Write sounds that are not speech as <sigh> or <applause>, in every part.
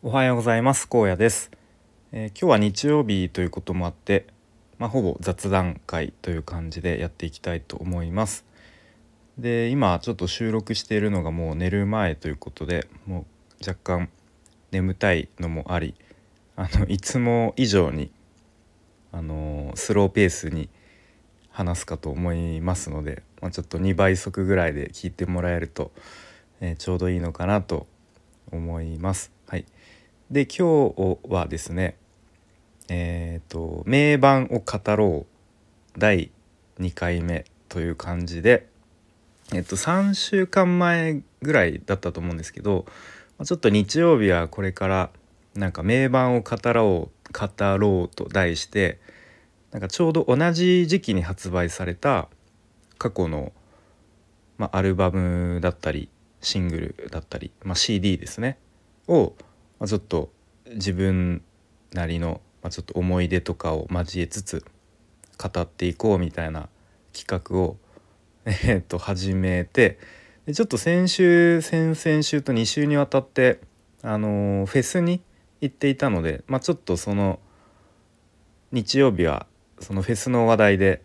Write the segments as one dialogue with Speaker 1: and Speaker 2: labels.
Speaker 1: おはようございます。高野です、えー、今日は日曜日ということもあってまあ、ほぼ雑談会という感じでやっていきたいと思います。で今ちょっと収録しているのがもう寝る前ということでもう若干眠たいのもありあのいつも以上にあのスローペースに話すかと思いますので、まあ、ちょっと2倍速ぐらいで聞いてもらえると、えー、ちょうどいいのかなと思います。で今日はですねえっ、ー、と名盤を語ろう第2回目という感じでえっと3週間前ぐらいだったと思うんですけどちょっと日曜日はこれからなんか名盤を語ろう語ろうと題してなんかちょうど同じ時期に発売された過去の、まあ、アルバムだったりシングルだったり、まあ、CD ですねを、まあ、ちょっと自分なりの、まあ、ちょっと思い出とかを交えつつ語っていこうみたいな企画を、<laughs> えー、と始めてでちょっと先週先々週と2週にわたって、あのー、フェスに行っていたので、まあ、ちょっとその日曜日はそのフェスの話題で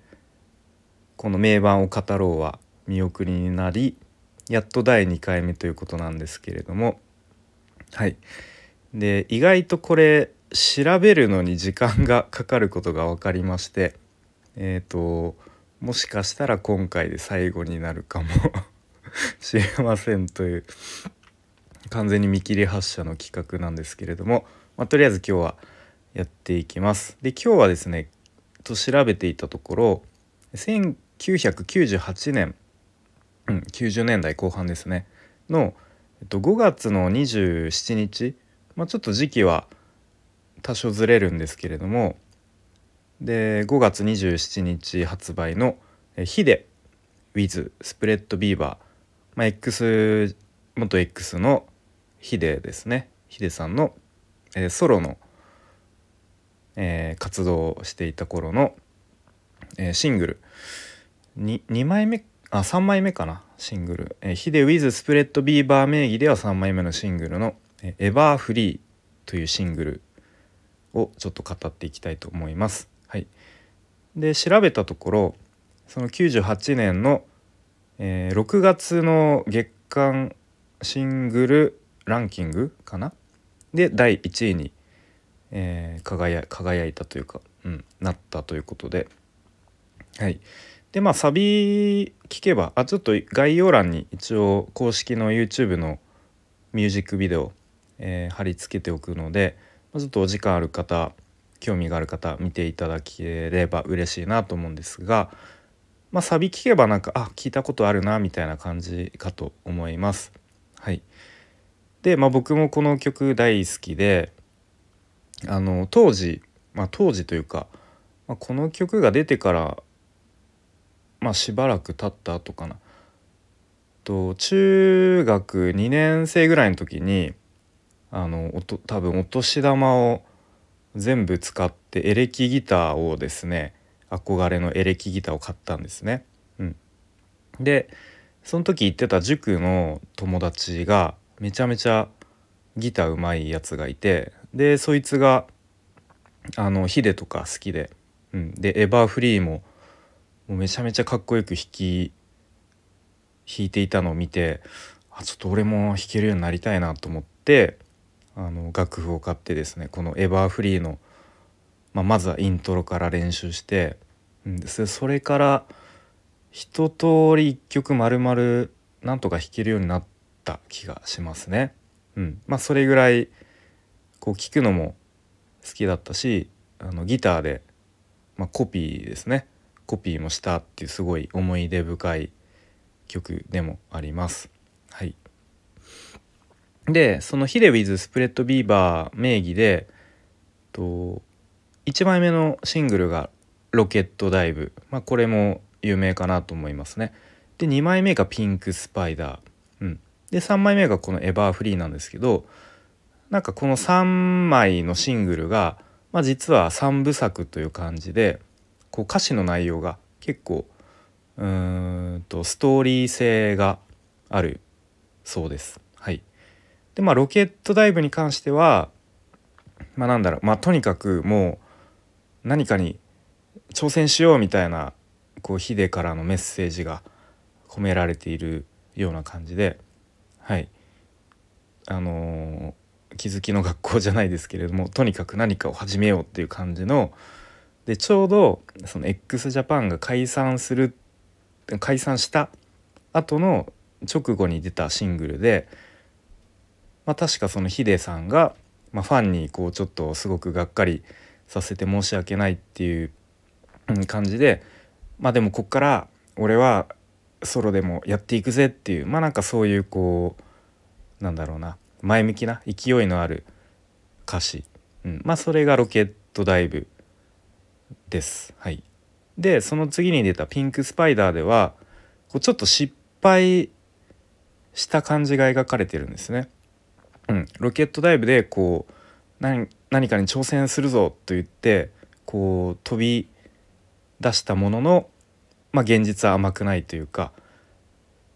Speaker 1: この名盤を語ろうは見送りになりやっと第2回目ということなんですけれどもはい。で意外とこれ調べるのに時間がかかることが分かりましてえっ、ー、ともしかしたら今回で最後になるかも <laughs> しれませんという完全に見切り発車の企画なんですけれども、まあ、とりあえず今日はやっていきます。で今日はですねと調べていたところ1998年、うん、90年代後半ですねの、えっと、5月の27日、まあ、ちょっと時期は多少ずれるんですけれどもで5月27日発売の「ヒデ with スプレッドビーバー」まあ、X 元 X のヒデですね。ヒデさんの、えー、ソロの、えー、活動をしていた頃の、えー、シングル。2, 2枚目あ3枚目かなシングル、え、ヒデ with スプレッドビーバー名義では3枚目のシングルの「、エバーフリー」というシングルをちょっと語っていきたいと思います。はい、で調べたところその98年の、えー、6月の月間シングルランキングかな？で第1位に、えー、輝輝いたというか、うん、なったということで。はい。でまあサビ聞けばあちょっと概要欄に一応公式の YouTube のミュージックビデオ、えー、貼り付けておくのでちょっとお時間ある方興味がある方見ていただければ嬉しいなと思うんですが、まあ、サビ聞けばなんかあ聞いたことあるなみたいな感じかと思います。はい、で、まあ、僕もこの曲大好きであの当時、まあ、当時というか、まあ、この曲が出てから、まあ、しばらく経った後かなと中学2年生ぐらいの時にあの多分お年玉を全部使ってエレキギターをですね憧れのエレキギターを買ったんですね。うん、でその時行ってた塾の友達がめちゃめちゃギターうまいやつがいてでそいつがあのヒデとか好きで、うん、でエバーフリーももうめちゃめちゃかっこよく弾き弾いていたのを見てあちょっと俺も弾けるようになりたいなと思ってあの楽譜を買ってですねこの「エバーフリーの」まあ、まずはイントロから練習して、それから一通り一曲丸々なんとか弾けるようになった気がしますね。うん、まあそれぐらいこう聴くのも好きだったしあのギターで、まあ、コピーですねコピーもしたっていうすごい思い出深い曲でもあります。はいでその hide with Spread Beaver 名義でと1枚目のシングルが「ROCKET DIVE」まあ、これも有名かなと思いますね。で2枚目が「ピンク スパイダー」うん、で3枚目がこの「ever free」なんですけどなんかこの3枚のシングルが、まあ、実は3部作という感じでこう歌詞の内容が結構うんとストーリー性があるそうです。はい、でまあロケットダイブに関してはまあなんだろうまあとにかくもう何かに挑戦しようみたいなこうヒデからのメッセージが込められているような感じではい。あのー、気づきの学校じゃないですけれどもとにかく何かを始めようっていう感じのでちょうどその x ジャパンが解散する解散した後の直後に出たシングルで、まあ、確かそのヒデさんが、まあ、ファンにこうちょっとすごくがっかりさせて申し訳ないっていう感じでまあでもこっから俺はソロでもやっていくぜっていうまあなんかそういうこうなんだろうな前向きな勢いのある歌詞、うん、まあそれがロケットダイブです。はい、でその次に出た「ピンクスパイダー」ではこうちょっと失敗した感じが描かれてるんですね。うん、ロケットダイブでこう何何かに挑戦するぞと言ってこう飛び出したものの、まあ、現実は甘くないというかっ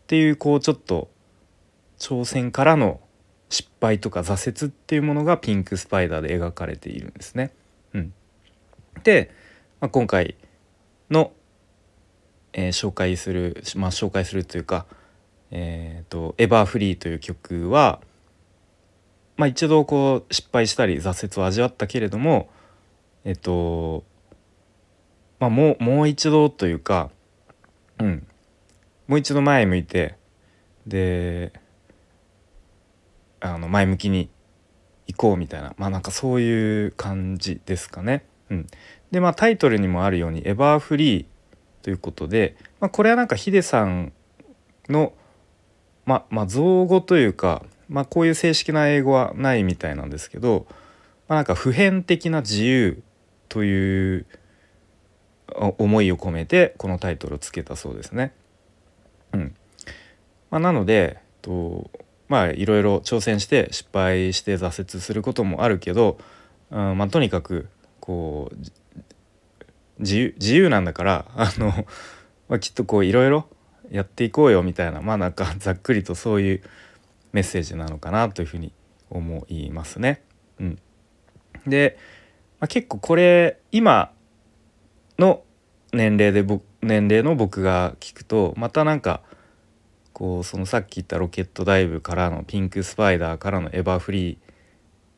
Speaker 1: ていうこうちょっと挑戦からの失敗とか挫折っていうものがピンクスパイダーで描かれているんですね。うん、で、まあ、今回の、えー、紹介する、まあ、紹介するというか「えーと、エバーフリー」という曲は、まあ、一度こう失敗したり挫折を味わったけれどもえっ、とまあ、もうもう一度というか、うん、もう一度前向いてであの前向きに行こうみたいなまあなんかそういう感じですかね。うん、でまあタイトルにもあるように「エバーフリー」ということで、まあ、これはなんかヒデさんの、まあまあ、造語というか、まあ、こういう正式な英語はないみたいなんですけど、まあ、なんか普遍的な自由という思いを込めてこのタイトルをつけたそうですね。うんまあ、なのでとまあいろいろ挑戦して失敗して挫折することもあるけど、うんまあ、とにかくこう自由自由なんだから <laughs> あの、まあ、きっとこういろいろやっていこうよみたいなまあなんかざっくりとそういうメッセージなのかなというふうに思いますね。うん、で、まあ、結構これ今の年齢で年齢の僕が聞くとまたなんかこうそのさっき言ったロケットダイブからのピンクスパイダーからのエバーフリーっ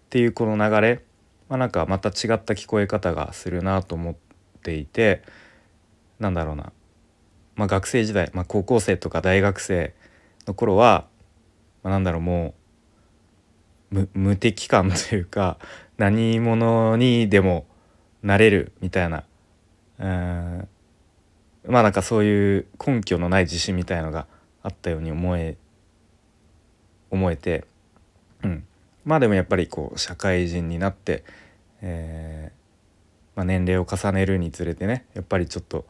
Speaker 1: ていうこの流れ、まあ、なんかまた違った聞こえ方がするなと思っていてなんだろうな、まあ、学生時代、まあ、高校生とか大学生の頃は、まあ、なんだろうもう無敵感というか <laughs> 何者にでもなれるみたいなうんまあなんかそういう根拠のない自信みたいのがあったように思え思えて、うん、まあでもやっぱりこう社会人になって、えーまあ、年齢を重ねるにつれてねやっぱりちょっと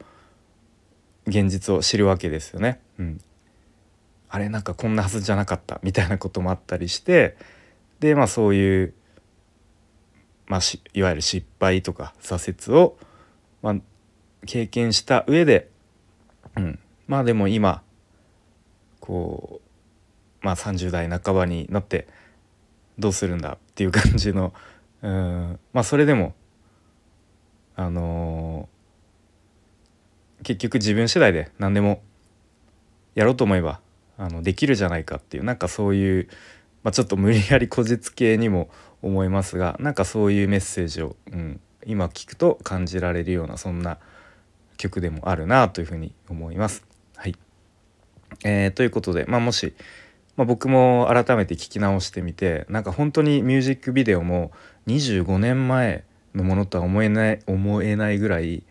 Speaker 1: 現実を知るわけですよね。うん、あれなんかこんなはずじゃなかったみたいなこともあったりしてでまあそういう、まあ、いわゆる失敗とか挫折を、まあ、経験した上で、うん、まあでも今こうまあ30代半ばになってどうするんだっていう感じのうん。まあそれでもあのー、結局自分次第で何でもやろうと思えばあのできるじゃないかっていうなんかそういう、まあ、ちょっと無理やりこじつけにも思いますがなんかそういうメッセージを、うん、今聞くと感じられるようなそんな曲でもあるなというふうに思います。はいえー、ということで、まあ、もし、まあ、僕も改めて聞き直してみてなんか本当にミュージックビデオも25年前のものとは思えない思えないぐらい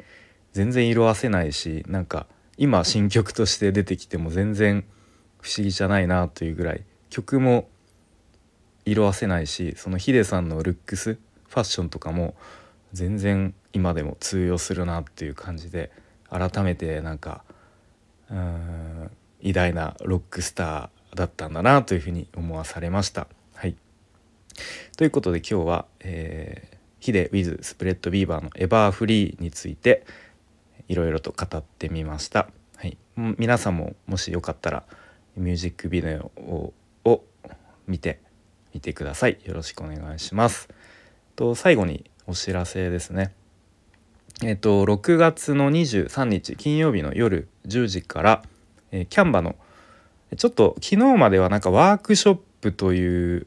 Speaker 1: 全然色あせないしなんか今新曲として出てきても全然不思議じゃないなというぐらい曲も色あせないしそのヒデさんのルックスファッションとかも全然今でも通用するなっていう感じで改めてなんかうん偉大なロックスターだったんだなというふうに思わされました。はい、ということで今日は、えー、ヒデ with スプレッドビーバーの「エバーフリー」についていろいろと語ってみました。はい、皆さんももしよかったらミュージックビデオを見てみてください。よろしくお願いします。と最後にお知らせですね。えっと6月の23日金曜日の夜10時から、えー、キャンバのちょっと昨日まではなんかワークショップという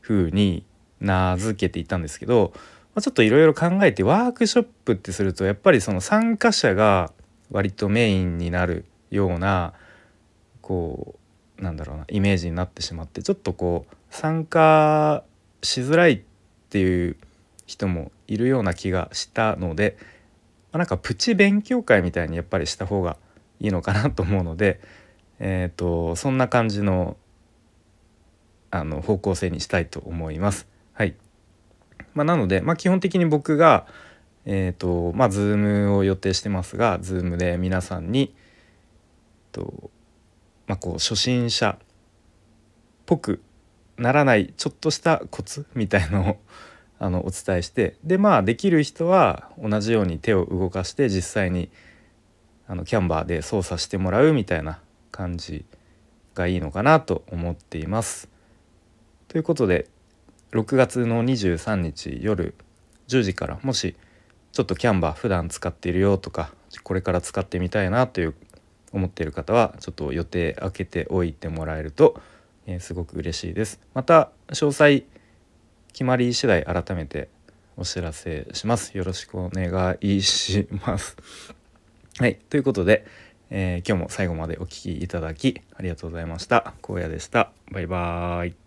Speaker 1: 風に名付けていたんですけど、ま、ちょっといろいろ考えてワークショップってするとやっぱりその参加者が割とメインになるようなこうなんだろうなイメージになってしまってちょっとこう参加しづらいっていう人もいるような気がしたので、ま、なんかプチ勉強会みたいにやっぱりした方がいいのかなと思うので、えーと、そんな感じのあの方向性にしたいと思います。はいまあ、なので、まあ、基本的に僕が、えーとまあ、Zoom を予定してますが Zoom で皆さんに、とまあ、こう初心者っぽくならないちょっとしたコツみたいのをあのお伝えしてでまあできる人は同じように手を動かして実際にあのキャンバーで操作してもらうみたいな感じがいいのかなと思っています。ということで6月の23日夜10時からもしちょっとキャンバー普段使っているよとかこれから使ってみたいなという思っている方はちょっと予定空けておいてもらえると、えー、すごく嬉しいです。また詳細決まり次第改めてお知らせします。よろしくお願いします。<laughs> はい、ということで、えー、今日も最後までお聴きいただきありがとうございました。荒野でした。バイバーイ。